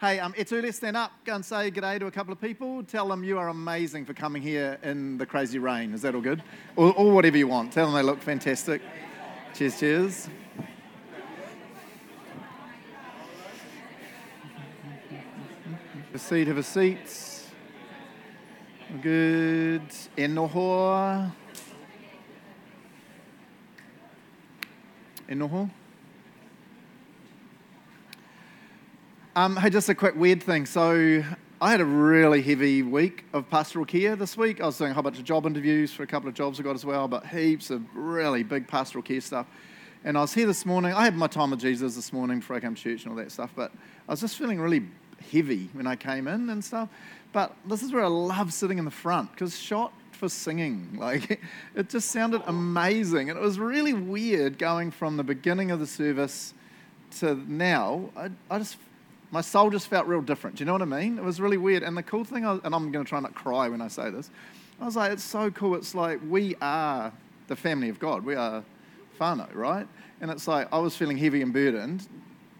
Hey, um, it's early, stand up, go and say good day to a couple of people. Tell them you are amazing for coming here in the crazy rain. Is that all good? Or, or whatever you want. Tell them they look fantastic. Cheers, cheers. Have a seat, have a seat. Good. E noho. Um, hey, just a quick weird thing. So, I had a really heavy week of pastoral care this week. I was doing a whole bunch of job interviews for a couple of jobs I got as well, but heaps of really big pastoral care stuff. And I was here this morning. I had my time with Jesus this morning before I came to church and all that stuff, but I was just feeling really heavy when I came in and stuff. But this is where I love sitting in the front because shot for singing. Like it just sounded amazing. And it was really weird going from the beginning of the service to now. I, I just my soul just felt real different. Do you know what I mean? It was really weird. And the cool thing, and I'm going to try not cry when I say this, I was like, it's so cool. It's like we are the family of God. We are whānau, right? And it's like I was feeling heavy and burdened,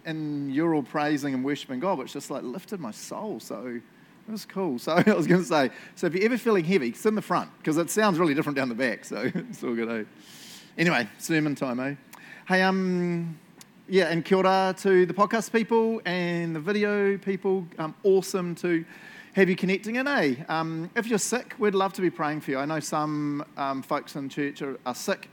and you're all praising and worshiping God, which just like lifted my soul. So it was cool. So I was going to say, so if you're ever feeling heavy, sit in the front because it sounds really different down the back. So it's all good, eh? Anyway, sermon time, eh? Hey, um, yeah, and kia ora to the podcast people and the video people. Um, awesome to have you connecting in, eh? Um, if you're sick, we'd love to be praying for you. I know some um, folks in church are, are, sick,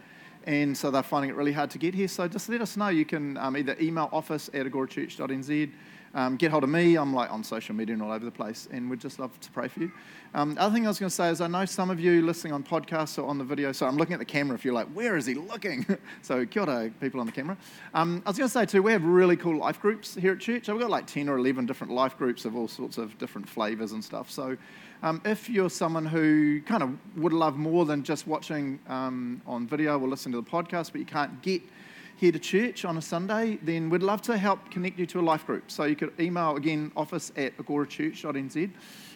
and so they're finding it really hard to get here. So just let us know. You can um, either email office at agorachurch.nz um, get hold of me. I'm like on social media and all over the place, and we'd just love to pray for you. Um, the other thing I was going to say is I know some of you listening on podcasts or on the video, so I'm looking at the camera if you're like, where is he looking? so kia ora, people on the camera. Um, I was going to say too, we have really cool life groups here at church. We've got like 10 or 11 different life groups of all sorts of different flavors and stuff. So um, if you're someone who kind of would love more than just watching um, on video or listening to the podcast, but you can't get here to church on a Sunday, then we'd love to help connect you to a life group. So you could email again office at agorachurch.nz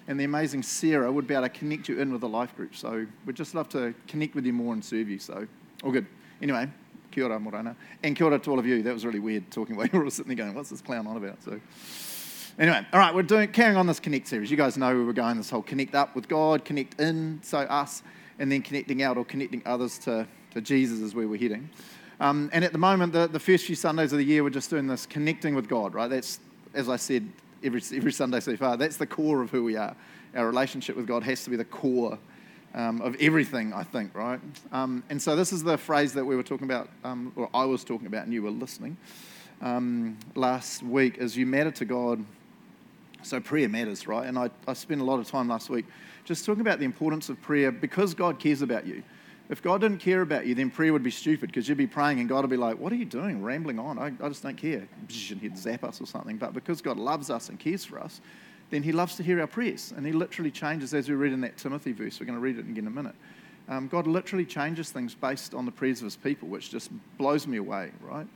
and the amazing Sarah would be able to connect you in with a life group. So we'd just love to connect with you more and serve you. So all good. Anyway, kia ora morana. And kia ora to all of you. That was really weird talking while you were all sitting there going, what's this clown on about? So anyway, all right, we're doing carrying on this connect series. You guys know we were going this whole connect up with God, connect in, so us, and then connecting out or connecting others to, to Jesus is where we're heading. Um, and at the moment, the, the first few Sundays of the year, we're just doing this connecting with God, right? That's, as I said every, every Sunday so far, that's the core of who we are. Our relationship with God has to be the core um, of everything, I think, right? Um, and so this is the phrase that we were talking about, um, or I was talking about, and you were listening um, last week, is you matter to God. So prayer matters, right? And I, I spent a lot of time last week just talking about the importance of prayer because God cares about you. If God didn't care about you, then prayer would be stupid because you'd be praying and God would be like, What are you doing? Rambling on. I, I just don't care. And he'd zap us or something. But because God loves us and cares for us, then he loves to hear our prayers. And he literally changes, as we read in that Timothy verse. We're going to read it again in a minute. Um, God literally changes things based on the prayers of his people, which just blows me away, right?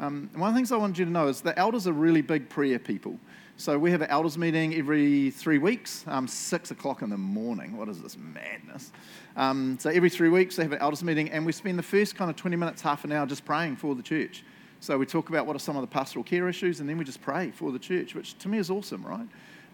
Um, one of the things I wanted you to know is the elders are really big prayer people. So we have an elders meeting every three weeks, um, six o'clock in the morning. What is this madness? Um, so every three weeks they have an elders meeting, and we spend the first kind of 20 minutes, half an hour, just praying for the church. So we talk about what are some of the pastoral care issues, and then we just pray for the church, which to me is awesome, right?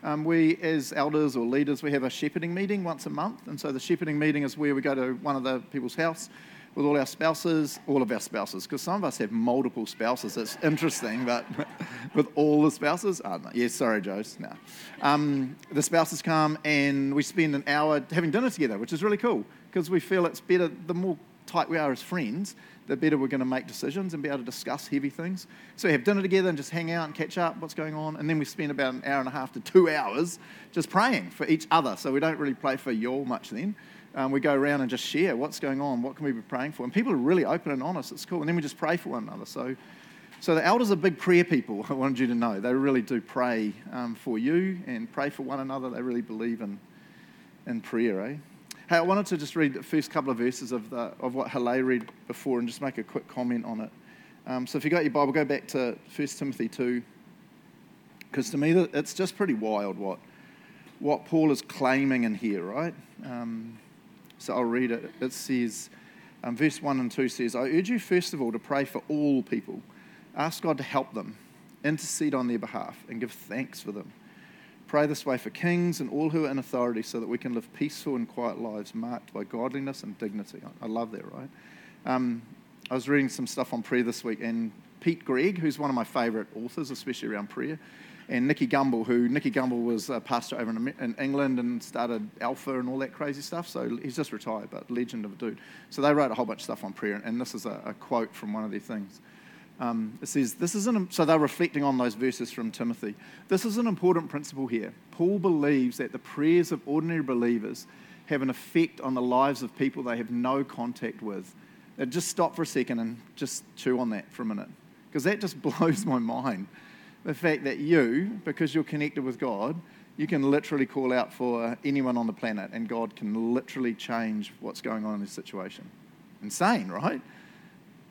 Um, we, as elders or leaders, we have a shepherding meeting once a month, and so the shepherding meeting is where we go to one of the people's house with all our spouses, all of our spouses, because some of us have multiple spouses. It's interesting, but with all the spouses, oh, no. yes, sorry, Joes, no. Um, the spouses come and we spend an hour having dinner together, which is really cool because we feel it's better, the more tight we are as friends, the better we're going to make decisions and be able to discuss heavy things. So we have dinner together and just hang out and catch up, what's going on, and then we spend about an hour and a half to two hours just praying for each other. So we don't really pray for you all much then um, we go around and just share what's going on, what can we be praying for. And people are really open and honest. It's cool. And then we just pray for one another. So, so the elders are big prayer people, I wanted you to know. They really do pray um, for you and pray for one another. They really believe in, in prayer, eh? Hey, I wanted to just read the first couple of verses of, the, of what Hale read before and just make a quick comment on it. Um, so if you got your Bible, go back to 1 Timothy 2. Because to me, it's just pretty wild what, what Paul is claiming in here, right? Um, so I'll read it. It says, um, verse 1 and 2 says, I urge you first of all to pray for all people. Ask God to help them. intercede on their behalf, and give thanks for them. Pray this way for kings and all who are in authority so that we can live peaceful and quiet lives marked by godliness and dignity. I love that, right? Um, I was reading some stuff on prayer this week, and Pete Greig, who's one of my favourite authors, especially around prayer, and Nicky Gumbel, who Nicky Gumbel was a pastor over in, in, England and started Alpha and all that crazy stuff. So he's just retired, but legend of a dude. So they wrote a whole bunch of stuff on prayer, and this is a, a quote from one of their things. Um, it says, this is an, so they're reflecting on those verses from Timothy. This is an important principle here. Paul believes that the prayers of ordinary believers have an effect on the lives of people they have no contact with. Now, just stop for a second and just chew on that for a minute, because that just blows my mind. The fact that you, because you're connected with God, you can literally call out for anyone on the planet and God can literally change what's going on in this situation. Insane, right?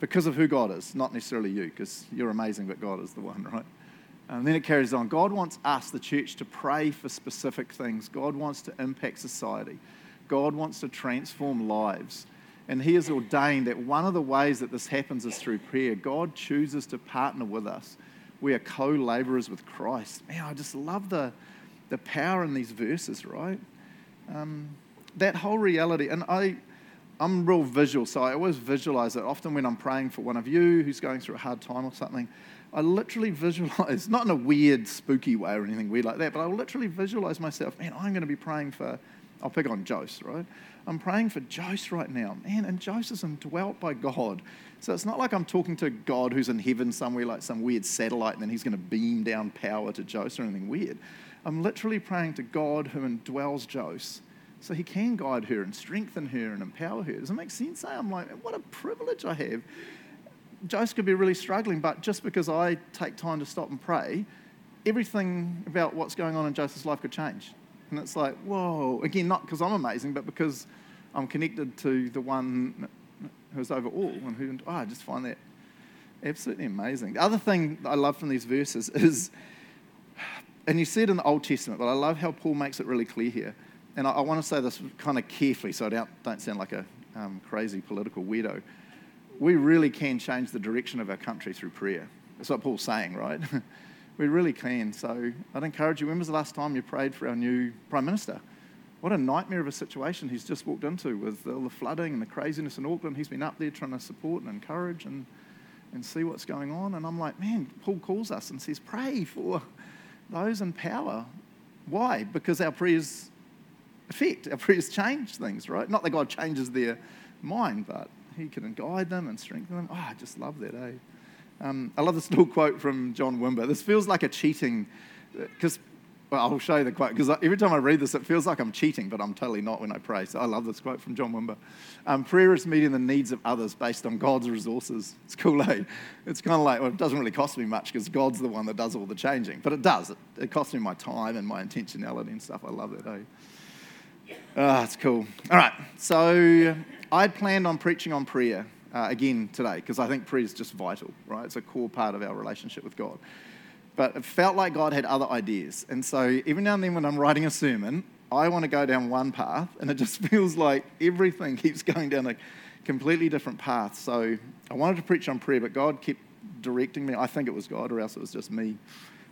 because of who God is, not necessarily you, because you're amazing, but God is the one, right? And then it carries on. God wants us, the church, to pray for specific things. God wants to impact society. God wants to transform lives. And He has ordained that one of the ways that this happens is through prayer. God chooses to partner with us. We are co laborers with Christ. Man, I just love the, the power in these verses, right? Um, that whole reality. And I I'm real visual, so I always visualize it. Often when I'm praying for one of you who's going through a hard time or something, I literally visualize, not in a weird, spooky way or anything weird like that, but I will literally visualize myself, man, I'm going to be praying for, I'll pick on Jose, right? I'm praying for Jose right now, man, and Jose is indwelt by God. So it's not like I'm talking to God who's in heaven somewhere, like some weird satellite, and then he's going to beam down power to Jose or anything weird. I'm literally praying to God who indwells Jose so he can guide her and strengthen her and empower her. Does it make sense? Eh? I'm like, what a privilege I have. Jose could be really struggling, but just because I take time to stop and pray, everything about what's going on in Joseph's life could change. And it's like, whoa, again, not because I'm amazing, but because I'm connected to the one who's over all and who, oh, I just find that absolutely amazing. The other thing I love from these verses is, and you see it in the Old Testament, but I love how Paul makes it really clear here and I, I want to say this kind of carefully so I don't, don't sound like a um, crazy political weirdo. We really can change the direction of our country through prayer. That's what Paul's saying, right? we really can. So I'd encourage you when was the last time you prayed for our new Prime Minister? What a nightmare of a situation he's just walked into with all the flooding and the craziness in Auckland. He's been up there trying to support and encourage and, and see what's going on. And I'm like, man, Paul calls us and says, pray for those in power. Why? Because our prayers affect, Our prayers change things, right? Not that God changes their mind, but He can guide them and strengthen them. Oh, I just love that, eh? Um, I love this little quote from John Wimber. This feels like a cheating, because well, I'll show you the quote because every time I read this, it feels like I'm cheating, but I'm totally not when I pray. So I love this quote from John Wimber. Um, prayer is meeting the needs of others based on God's resources. It's cool, eh? It's kind of like, well, it doesn't really cost me much because God's the one that does all the changing, but it does. It, it costs me my time and my intentionality and stuff. I love that, eh? Ah, that's cool. All right, so I'd planned on preaching on prayer uh, again today because I think prayer is just vital, right? It's a core part of our relationship with God. But it felt like God had other ideas. And so every now and then when I'm writing a sermon, I want to go down one path, and it just feels like everything keeps going down a completely different path. So I wanted to preach on prayer, but God kept directing me. I think it was God, or else it was just me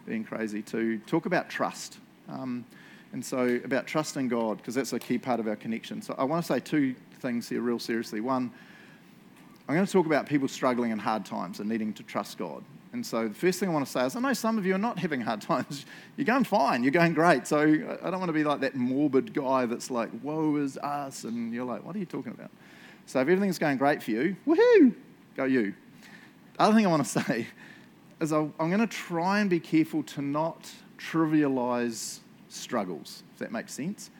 being crazy, to talk about trust. Um, and so, about trusting God, because that's a key part of our connection. So, I want to say two things here, real seriously. One, I'm going to talk about people struggling in hard times and needing to trust God. And so, the first thing I want to say is I know some of you are not having hard times. You're going fine, you're going great. So, I don't want to be like that morbid guy that's like, woe is us. And you're like, what are you talking about? So, if everything's going great for you, woohoo, go you. The other thing I want to say is I'm going to try and be careful to not trivialize struggles, if that makes sense.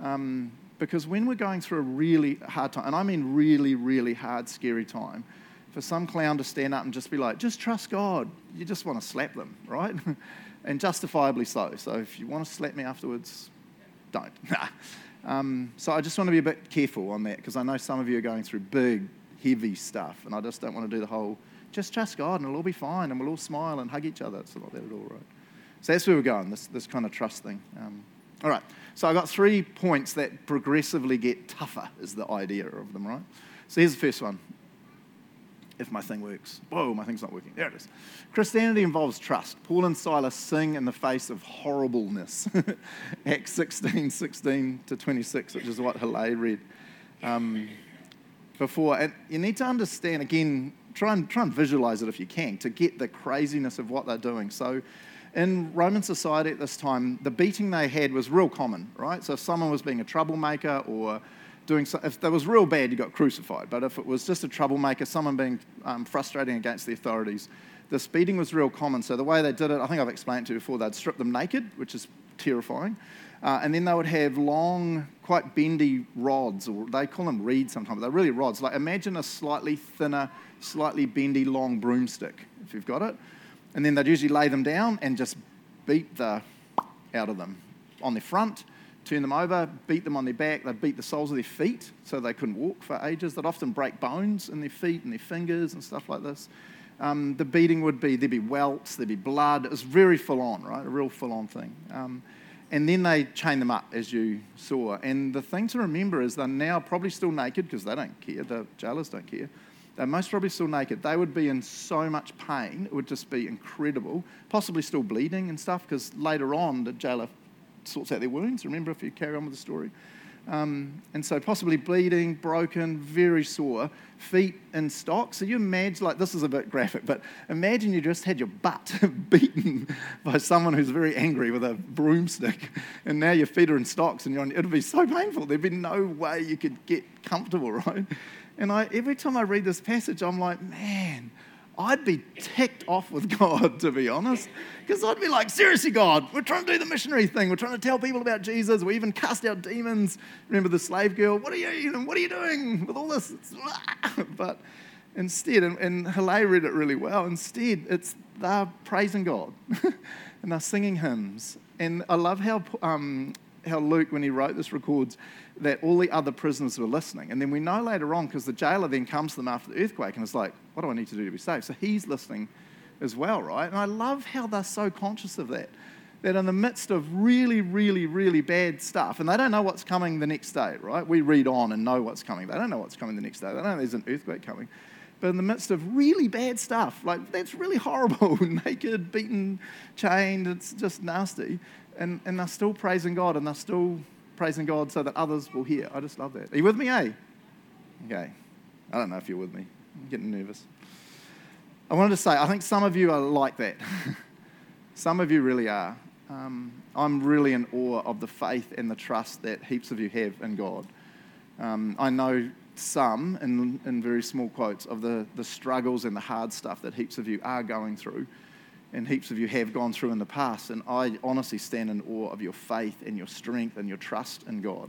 Um, because when we're going through a really hard time, and I mean really, really hard, scary time, for some clown to stand up and just be like, just trust God, you just want to slap them, right? and justifiably so. So if you want to slap me afterwards, don't. um, so I just want to be a bit careful on that because I know some of you are going through big, heavy stuff, and I just don't want to do the whole, just trust God and it'll all be fine and we'll all smile and hug each other. It's not that at all, right? So that's where we're going, this, this kind of trust thing. Um, all right, so I've got three points that progressively get tougher, is the idea of them, right? So here's the first one if my thing works. Whoa, my thing's not working. There it is. Christianity involves trust. Paul and Silas sing in the face of horribleness. Acts 16, 16 to 26, which is what Hillel read um, before. And you need to understand, again, try and, try and visualize it if you can, to get the craziness of what they're doing. So in Roman society at this time, the beating they had was real common, right? So if someone was being a troublemaker or doing so, if that was real bad, you got crucified. But if it was just a troublemaker, someone being um, frustrating against the authorities, the beating was real common. So the way they did it, I think I've explained to you before, they'd strip them naked, which is terrifying. Uh, and then they would have long, quite bendy rods, or they call them reeds sometimes. But they're really rods. Like imagine a slightly thinner, slightly bendy, long broomstick, if you've got it. And then they'd usually lay them down and just beat the out of them on their front turn them over, beat them on their back. They'd beat the soles of their feet so they couldn't walk for ages. They'd often break bones in their feet and their fingers and stuff like this. Um, the beating would be there'd be welts, there'd be blood. It was very full on, right? A real full on thing. Um, and then they chain them up, as you saw. And the thing to remember is they're now probably still naked because they don't care. The jailers don't care. They're most probably still naked. They would be in so much pain. It would just be incredible. Possibly still bleeding and stuff because later on the jailer sorts out their wounds. Remember, if you carry on with the story. Um, and so possibly bleeding, broken, very sore, feet in stocks. So you imagine, like this is a bit graphic, but imagine you just had your butt beaten by someone who's very angry with a broomstick, and now your feet are in stocks, and you're on, it'd be so painful. There'd be no way you could get comfortable, right? And I, every time I read this passage, I'm like, man, I'd be ticked off with God, to be honest. Because I'd be like, seriously, God, we're trying to do the missionary thing. We're trying to tell people about Jesus. We even cast out demons. Remember the slave girl? What are you, what are you doing with all this? but instead, and, and Hillel read it really well, instead, it's they're praising God and they're singing hymns. And I love how, um, how Luke, when he wrote this, records that all the other prisoners were listening. And then we know later on, because the jailer then comes to them after the earthquake and is like, What do I need to do to be saved? So he's listening as well, right? And I love how they're so conscious of that. That in the midst of really, really, really bad stuff, and they don't know what's coming the next day, right? We read on and know what's coming. They don't know what's coming the next day. They don't know there's an earthquake coming. But in the midst of really bad stuff, like that's really horrible, naked, beaten, chained, it's just nasty. And, and they're still praising God and they're still praising God so that others will hear. I just love that. Are you with me, eh? Okay. I don't know if you're with me. I'm getting nervous. I wanted to say, I think some of you are like that. some of you really are. Um, I'm really in awe of the faith and the trust that heaps of you have in God. Um, I know some, in, in very small quotes, of the, the struggles and the hard stuff that heaps of you are going through and heaps of you have gone through in the past. And I honestly stand in awe of your faith and your strength and your trust in God.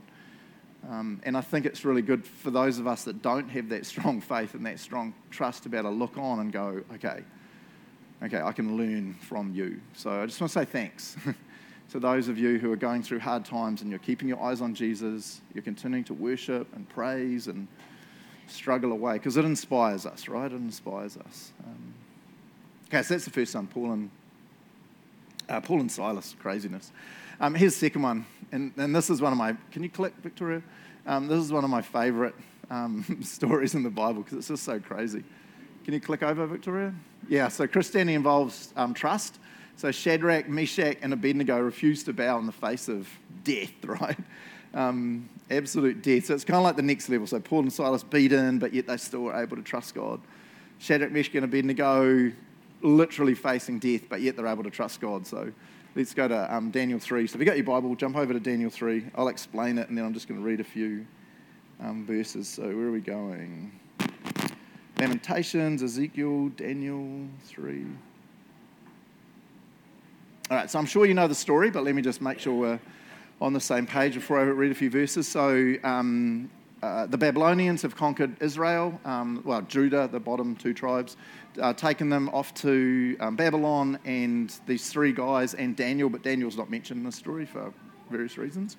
Um, and I think it's really good for those of us that don't have that strong faith and that strong trust to be able to look on and go, okay, okay, I can learn from you. So I just want to say thanks to those of you who are going through hard times and you're keeping your eyes on Jesus, you're continuing to worship and praise and struggle away because it inspires us, right? It inspires us. Um, Okay, so that's the first one, Paul and, uh, Paul and Silas, craziness. Um, here's the second one, and, and this is one of my, can you click, Victoria? Um, this is one of my favorite um, stories in the Bible because it's just so crazy. Can you click over, Victoria? Yeah, so Christianity involves um, trust. So Shadrach, Meshach, and Abednego refused to bow in the face of death, right? Um, absolute death. So it's kind of like the next level. So Paul and Silas beaten, but yet they still were able to trust God. Shadrach, Meshach, and Abednego literally facing death, but yet they're able to trust God. So let's go to um, Daniel 3. So if you've got your Bible, jump over to Daniel 3. I'll explain it, and then I'm just going to read a few um, verses. So where are we going? Lamentations, Ezekiel, Daniel 3. All right, so I'm sure you know the story, but let me just make sure we're on the same page before I read a few verses. So um, uh, the Babylonians have conquered Israel, um, well, Judah, the bottom two tribes, uh, taken them off to um, Babylon, and these three guys, and Daniel, but Daniel's not mentioned in the story for various reasons.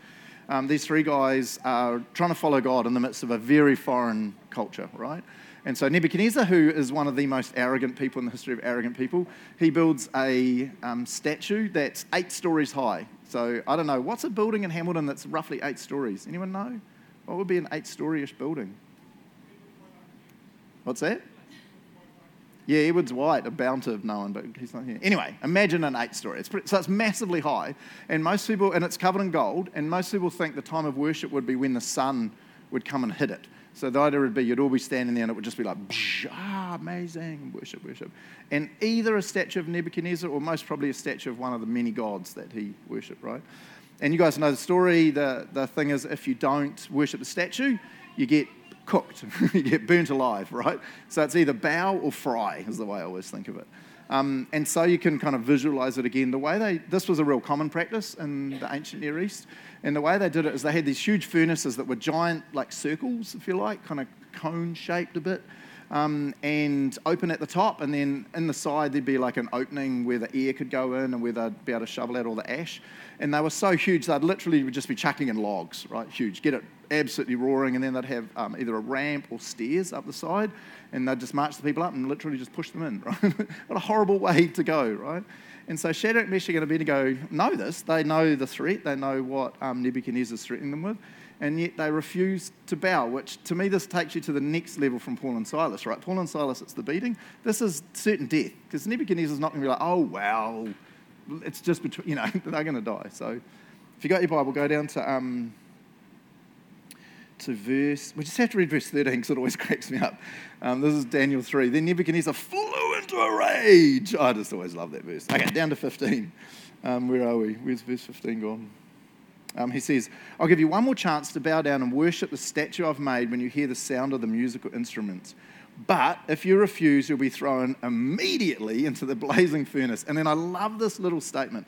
Um, these three guys are trying to follow God in the midst of a very foreign culture, right? And so Nebuchadnezzar, who is one of the most arrogant people in the history of arrogant people, he builds a um, statue that's eight stories high. So I don't know, what's a building in Hamilton that's roughly eight stories? Anyone know? What would be an eight story ish building? What's that? Yeah, Edwards White, a bound of known, but he's not here. Anyway, imagine an eight story. It's pretty, so it's massively high, and most people, and it's covered in gold, and most people think the time of worship would be when the sun would come and hit it. So the idea would be you'd all be standing there and it would just be like, ah, amazing, worship, worship. And either a statue of Nebuchadnezzar or most probably a statue of one of the many gods that he worshipped, right? And you guys know the story. The, the thing is, if you don't worship the statue, you get cooked, you get burnt alive, right? So it's either bow or fry, is the way I always think of it. Um, and so you can kind of visualize it again. The way they, this was a real common practice in the ancient Near East. And the way they did it is they had these huge furnaces that were giant, like circles, if you like, kind of cone shaped a bit, um, and open at the top. And then in the side, there'd be like an opening where the air could go in and where they'd be able to shovel out all the ash. And they were so huge, they'd literally just be chucking in logs, right? Huge. Get it absolutely roaring. And then they'd have um, either a ramp or stairs up the side. And they'd just march the people up and literally just push them in, right? what a horrible way to go, right? And so Shadrach, Meshach, and Abednego know this. They know the threat. They know what um, Nebuchadnezzar's threatening them with. And yet they refuse to bow, which to me, this takes you to the next level from Paul and Silas, right? Paul and Silas, it's the beating. This is certain death, because Nebuchadnezzar's not going to be like, oh, well, it's just between, you know, they're going to die. So if you got your Bible, go down to, um, to verse, we just have to read verse 13 because it always cracks me up. Um, this is Daniel 3. Then Nebuchadnezzar flew into a rage. I just always love that verse. Okay, down to 15. Um, where are we? Where's verse 15 gone? Um, he says, I'll give you one more chance to bow down and worship the statue I've made when you hear the sound of the musical instruments. But if you refuse, you'll be thrown immediately into the blazing furnace. And then I love this little statement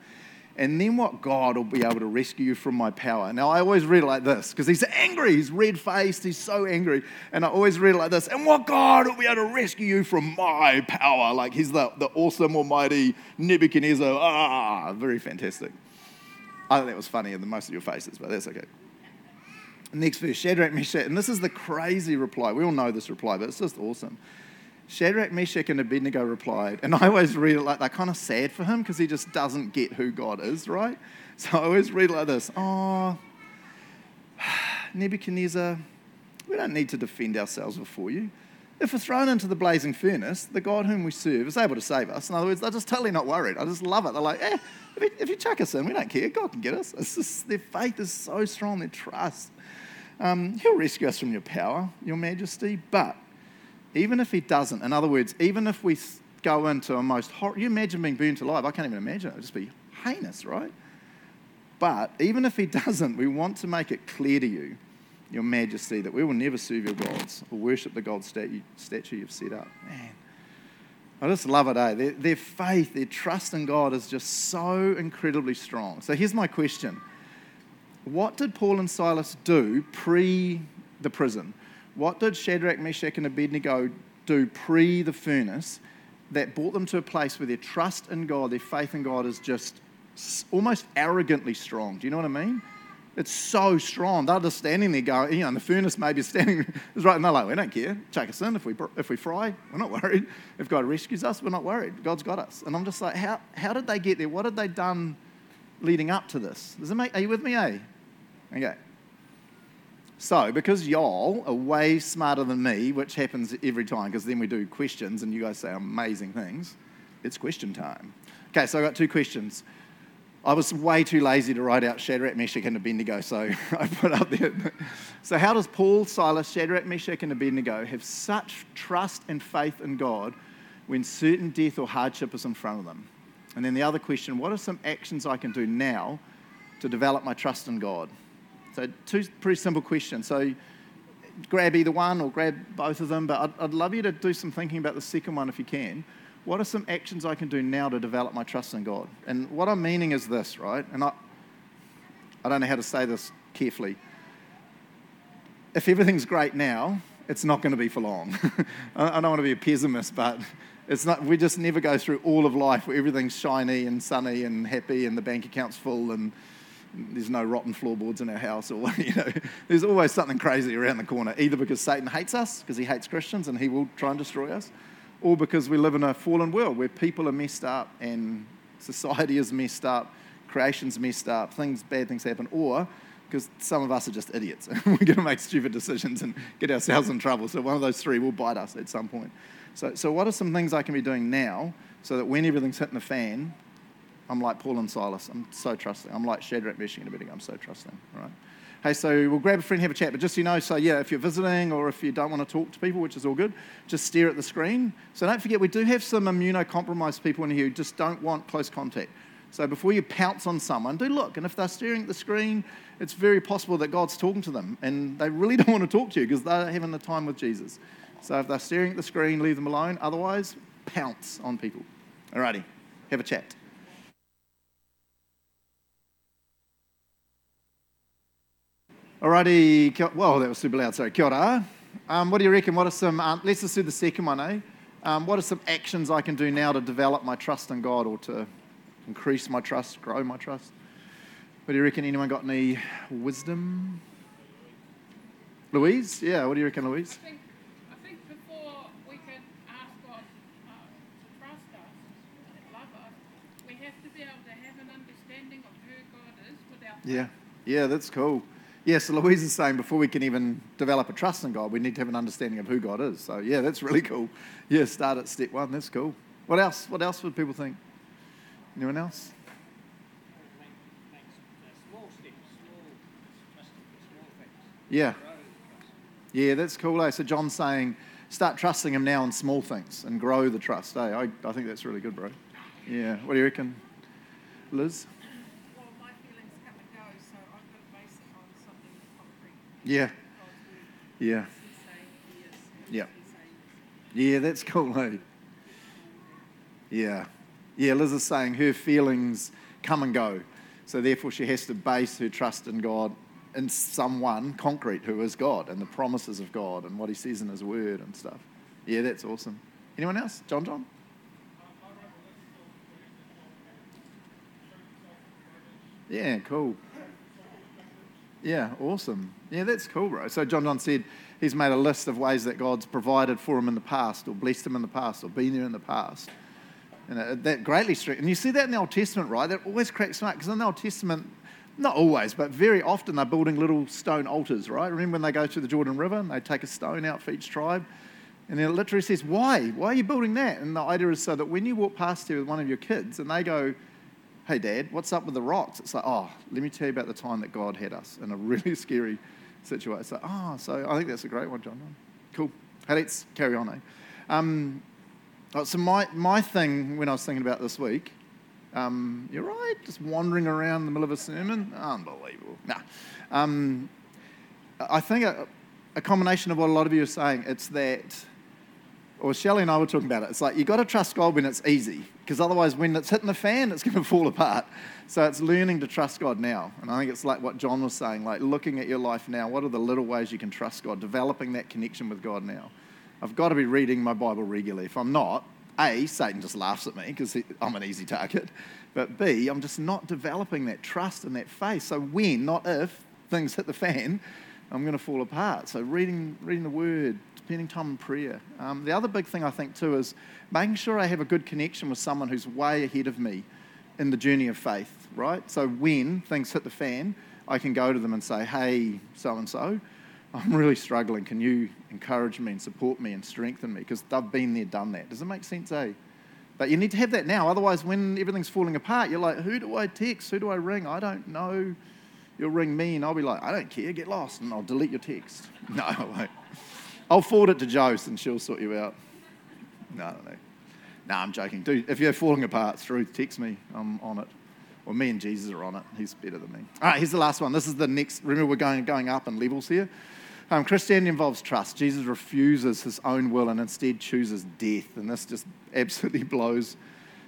and then what God will be able to rescue you from my power. Now, I always read like this because he's angry, he's red faced, he's so angry. And I always read like this and what God will be able to rescue you from my power. Like he's the, the awesome, almighty Nebuchadnezzar. Ah, very fantastic. I think that was funnier than most of your faces, but that's okay. Next verse Shadrach, Meshach, and this is the crazy reply. We all know this reply, but it's just awesome. Shadrach, Meshach, and Abednego replied, and I always read it like they're kind of sad for him because he just doesn't get who God is, right? So I always read like this Oh, Nebuchadnezzar, we don't need to defend ourselves before you. If we're thrown into the blazing furnace, the God whom we serve is able to save us. In other words, they're just totally not worried. I just love it. They're like, eh, if you, chuck us in, we don't care. God can get us. It's just, their faith is so strong, their trust. Um, he'll rescue us from your power, your majesty, but even if he doesn't, in other words, even if we go into a most horrible, you imagine being burnt alive, I can't even imagine it, it would just be heinous, right? But even if he doesn't, we want to make it clear to you, your majesty, that we will never serve your gods or worship the statue, statue you've set up. Man, I just love it, eh? Their, their faith, their trust in God is just so incredibly strong. So here's my question What did Paul and Silas do pre the prison? What did Shadrach, Meshach, and Abednego do pre the furnace that brought them to a place where their trust in God, their faith in God is just almost arrogantly strong? Do you know what I mean? It's so strong. They're just standing there going, you know, and the furnace maybe standing is right, and they're like, we don't care. Chuck us in. If we, if we fry, we're not worried. If God rescues us, we're not worried. God's got us. And I'm just like, how, how did they get there? What had they done leading up to this? Does it make, are you with me, eh? Okay. So, because y'all are way smarter than me, which happens every time, because then we do questions and you guys say amazing things, it's question time. Okay, so I got two questions. I was way too lazy to write out Shadrach, Meshach, and Abednego, so I put up there. So, how does Paul, Silas, Shadrach, Meshach, and Abednego have such trust and faith in God when certain death or hardship is in front of them? And then the other question what are some actions I can do now to develop my trust in God? So, two pretty simple questions. So, grab either one or grab both of them, but I'd, I'd, love you to do some thinking about the second one if you can. What are some actions I can do now to develop my trust in God? And what I'm meaning is this, right? And I, I don't know how to say this carefully. If everything's great now, it's not going to be for long. I don't want to be a pessimist, but it's not, we just never go through all of life where everything's shiny and sunny and happy and the bank account's full and there's no rotten floorboards in our house, or you know, there's always something crazy around the corner. Either because Satan hates us, because he hates Christians and he will try and destroy us, or because we live in a fallen world where people are messed up and society is messed up, creation's messed up, things bad things happen, or because some of us are just idiots. and We're going to make stupid decisions and get ourselves in trouble. So one of those three will bite us at some point. So, so what are some things I can be doing now so that when everything's hitting the fan, I'm like Paul and Silas. I'm so trusting. I'm like Shadrach, Meshach, and Abednego. I'm so trusting. Right. Hey, so we'll grab a friend, have a chat. But just so you know, so yeah, if you're visiting or if you don't want to talk to people, which is all good, just stare at the screen. So don't forget, we do have some immunocompromised people in here who just don't want close contact. So before you pounce on someone, do look. And if they're staring at the screen, it's very possible that God's talking to them and they really don't want to talk to you because they're having the time with Jesus. So if they're staring at the screen, leave them alone. Otherwise, pounce on people. Alrighty, have a chat. Alrighty, well, that was super loud. Sorry, kia ora. Um, what do you reckon? What are some, um, let's just do the second one, eh? Um, what are some actions I can do now to develop my trust in God or to increase my trust, grow my trust. What do you reckon? Anyone got any wisdom? Louise? Yeah, what do you reckon, Louise? I think, I think before we can ask God uh, to trust us and love us, we have to be able to have an understanding of who God is without. Yeah, yeah, that's cool. Yeah, so Louise is saying before we can even develop a trust in God, we need to have an understanding of who God is. So yeah, that's really cool. Yeah, start at step one. That's cool. What else? What else would people think? Anyone else? Yeah. Yeah, that's cool. Eh? So John's saying, start trusting him now in small things and grow the trust. Eh? I, I think that's really good, bro. Yeah. What do you reckon, Liz? Well, my feelings come and go, so I've got to base it on something concrete. Yeah. Yeah. Yeah. Yeah, that's cool, eh? Yeah. Yeah, Liz is saying her feelings come and go. So therefore, she has to base her trust in God in someone concrete who is God and the promises of God and what He says in His Word and stuff. Yeah, that's awesome. Anyone else? John John? Yeah, cool. Yeah, awesome. Yeah, that's cool, bro. So John John said he's made a list of ways that God's provided for him in the past or blessed him in the past or been there in the past. And that greatly strengthens. And you see that in the Old Testament, right? That always cracks me up because in the Old Testament, not always, but very often they're building little stone altars, right? Remember when they go to the Jordan River and they take a stone out for each tribe? And then it literally says, Why? Why are you building that? And the idea is so that when you walk past here with one of your kids and they go, Hey, Dad, what's up with the rocks? It's like, Oh, let me tell you about the time that God had us in a really scary situation. It's like, Oh, so I think that's a great one, John. Cool. Hey, let's carry on, eh? Um, Oh, so my, my thing when I was thinking about this week, um, you're right, just wandering around in the middle of a sermon, unbelievable. Nah. Um, I think a, a, combination of what a lot of you are saying, it's that, or Shelley and I were talking about it, it's like you've got to trust God when it's easy, because otherwise when it's hitting the fan, it's going to fall apart. So it's learning to trust God now. And I think it's like what John was saying, like looking at your life now, what are the little ways you can trust God, developing that connection with God now. I've got to be reading my Bible regularly. If I'm not, A, Satan just laughs at me because I'm an easy target. But B, I'm just not developing that trust and that faith. So when, not if, things hit the fan, I'm going to fall apart. So reading, reading the word, spending time in prayer. Um, the other big thing I think too is making sure I have a good connection with someone who's way ahead of me in the journey of faith, right? So when things hit the fan, I can go to them and say, hey, so and so, I'm really struggling. Can you encourage me and support me and strengthen me? Because they've been there, done that. Does it make sense, eh? But you need to have that now. Otherwise, when everything's falling apart, you're like, who do I text? Who do I ring? I don't know. You'll ring me and I'll be like, I don't care, get lost. And I'll delete your text. No, I won't. I'll forward it to Joyce and she'll sort you out. No, no, no. No, I'm joking. Dude, if you're falling apart, through text me. I'm on it. Well, me and Jesus are on it. He's better than me. All right, here's the last one. This is the next. Remember, we're going, going up in levels here. Um, Christianity involves trust. Jesus refuses his own will and instead chooses death. And this just absolutely blows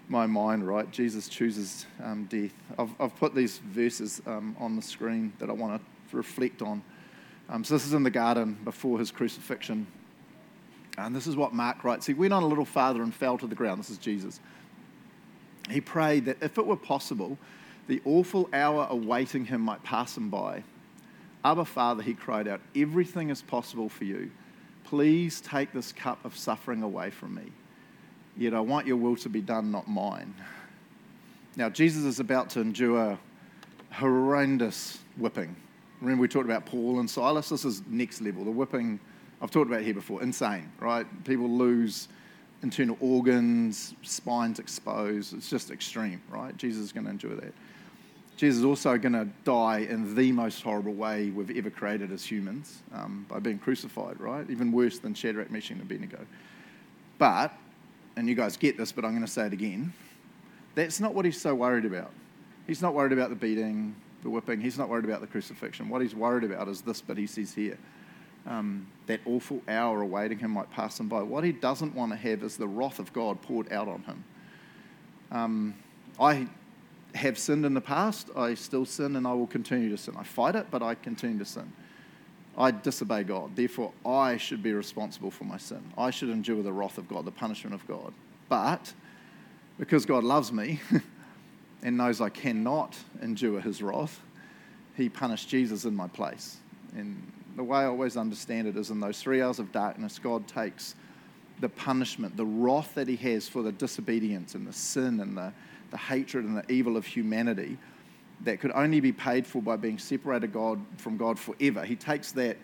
my mind, right? Jesus chooses um, death. I've, I've put these verses um, on the screen that I want to reflect on. Um, so this is in the garden before his crucifixion. And this is what Mark writes. He went on a little farther and fell to the ground. This is Jesus. He prayed that if it were possible, the awful hour awaiting him might pass him by. Abba, Father, he cried out, everything is possible for you. Please take this cup of suffering away from me. Yet I want your will to be done, not mine. Now, Jesus is about to endure horrendous whipping, Remember, we talked about Paul and Silas? This is next level. The whipping, I've talked about here before, insane, right? People lose internal organs, spines exposed. It's just extreme, right? Jesus is going to endure that. Jesus is also going to die in the most horrible way we've ever created as humans um, by being crucified, right? Even worse than Shadrach, Meshach, and Abednego. But, and you guys get this, but I'm going to say it again that's not what he's so worried about. He's not worried about the beating, the whipping. He's not worried about the crucifixion. What he's worried about is this bit he says here. Um, that awful hour awaiting him might pass him by. What he doesn't want to have is the wrath of God poured out on him. Um, I have sinned in the past. I still sin and I will continue to sin. I fight it, but I continue to sin. I disobey God. Therefore, I should be responsible for my sin. I should endure the wrath of God, the punishment of God. But because God loves me and knows I cannot endure his wrath, he punished Jesus in my place. And the way I always understand it is in those three hours of darkness, God takes the punishment, the wrath that he has for the disobedience and the sin and the, the hatred and the evil of humanity that could only be paid for by being separated God from God forever. He takes that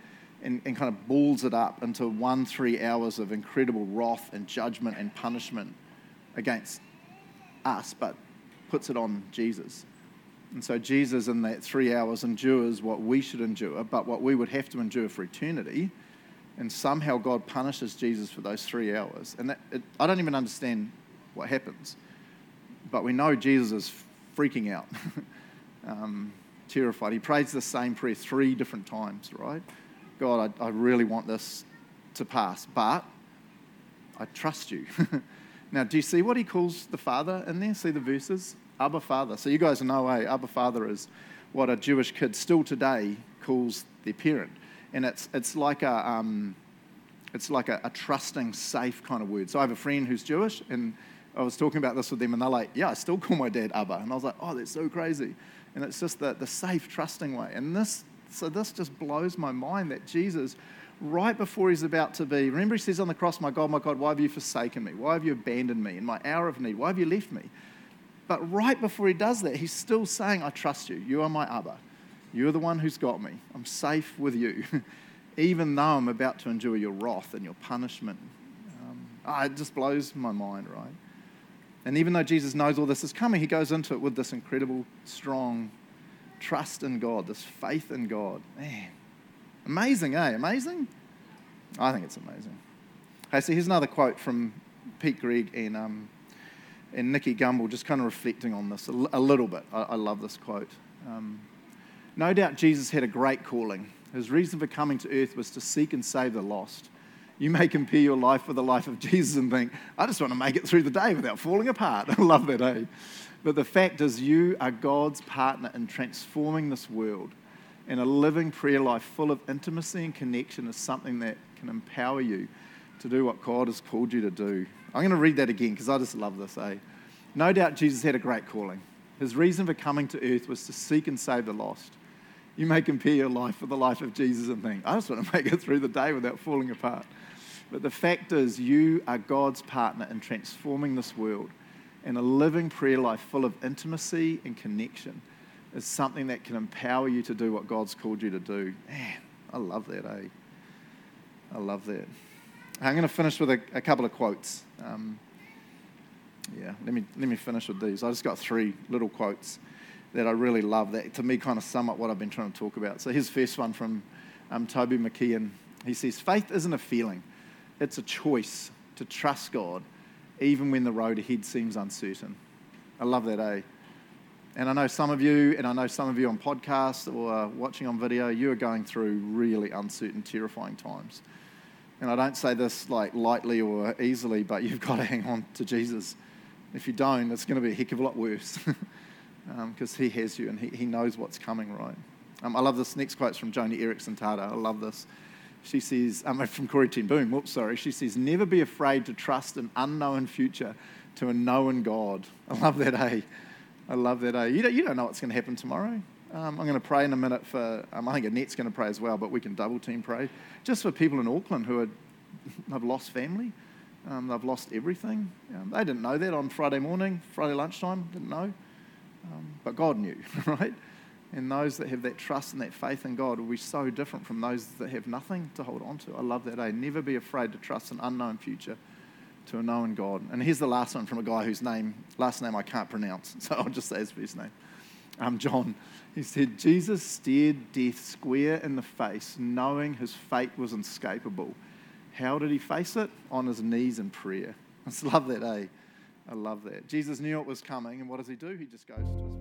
and, and kind of balls it up into one, three hours of incredible wrath and judgment and punishment against us, but puts it on Jesus. And so Jesus, in that three hours, endures what we should endure, but what we would have to endure for eternity. And somehow God punishes Jesus for those three hours. And that, it, I don't even understand what happens. But we know Jesus is freaking out, um, terrified. He prays the same prayer three different times, right? God, I, I really want this to pass, but I trust you. Now, do you see what he calls the Father in there? See the verses? Abba Father. So you guys know, eh? Abba Father is what a Jewish kid still today calls their parent. And it's, it's like a, um, it's like a, a, trusting, safe kind of word. So I have a friend who's Jewish, and I was talking about this with them, and they're like, yeah, I still call my dad Abba. And I was like, oh, that's so crazy. And it's just the, the safe, trusting way. And this, so this just blows my mind that Jesus right before he's about to be. Remember, he says on the cross, My God, my God, why have you forsaken me? Why have you abandoned me in my hour of need? Why have you left me? But right before he does that, he's still saying, I trust you. You are my Abba. You're the one who's got me. I'm safe with you, even though I'm about to endure your wrath and your punishment. Um, oh, it just blows my mind, right? And even though Jesus knows all this is coming, he goes into it with this incredible, strong trust in God, this faith in God. Man, Amazing, eh? Amazing? I think it's amazing. Okay, so here's another quote from Pete Greig and, um, and Nicky Gumbel, just kind of reflecting on this a little bit. I, I, love this quote. Um, no doubt Jesus had a great calling. His reason for coming to earth was to seek and save the lost. You may compare your life with the life of Jesus and think, I just want to make it through the day without falling apart. I love that, eh? But the fact is, you are God's partner in transforming this world and a living prayer life full of intimacy and connection is something that can empower you to do what God has called you to do. I'm going to read that again because I just love this, eh? No doubt Jesus had a great calling. His reason for coming to earth was to seek and save the lost. You may compare your life with the life of Jesus and think, I just want to make it through the day without falling apart. But the fact is, you are God's partner in transforming this world and a living prayer life full of intimacy and connection is something that can empower you to do what God's called you to do. Man, I love that, eh? I love that. I'm going to finish with a, a couple of quotes. Um, yeah, let me, let me finish with these. I just got three little quotes that I really love that to me kind of sum up what I've been trying to talk about. So here's the first one from um, Toby McKeon. He says, Faith isn't a feeling, it's a choice to trust God even when the road ahead seems uncertain. I love that, eh? And I know some of you, and I know some of you on podcast or watching on video, you are going through really uncertain, terrifying times. And I don't say this like lightly or easily, but you've got to hang on to Jesus. If you don't, it's going to be a heck of a lot worse because um, He has you and he, he knows what's coming, right? Um, I love this next quote from Joni Eareckson Tada. I love this. She says, um, from Corrie ten Boom, whoops, sorry. She says, never be afraid to trust an unknown future to a known God. I love that, eh? I love that. Uh, you, don't, you don't know what's going to happen tomorrow. Um, I'm going to pray in a minute for, um, I think Annette's going to pray as well, but we can double team pray. Just for people in Auckland who are, have lost family, um, they've lost everything. Um, they didn't know that on Friday morning, Friday lunchtime, didn't know. Um, but God knew, right? And those that have that trust and that faith in God will be so different from those that have nothing to hold on to. I love that, eh? Never be afraid to trust an unknown future to a known God. And here's the last one from a guy whose name, last name I can't pronounce, so I'll just say his first name. Um, John. He said, Jesus stared death square in the face, knowing his fate was inescapable. How did he face it? On his knees in prayer. I just love that, eh? I love that. Jesus knew it was coming, and what does he do? He just goes to his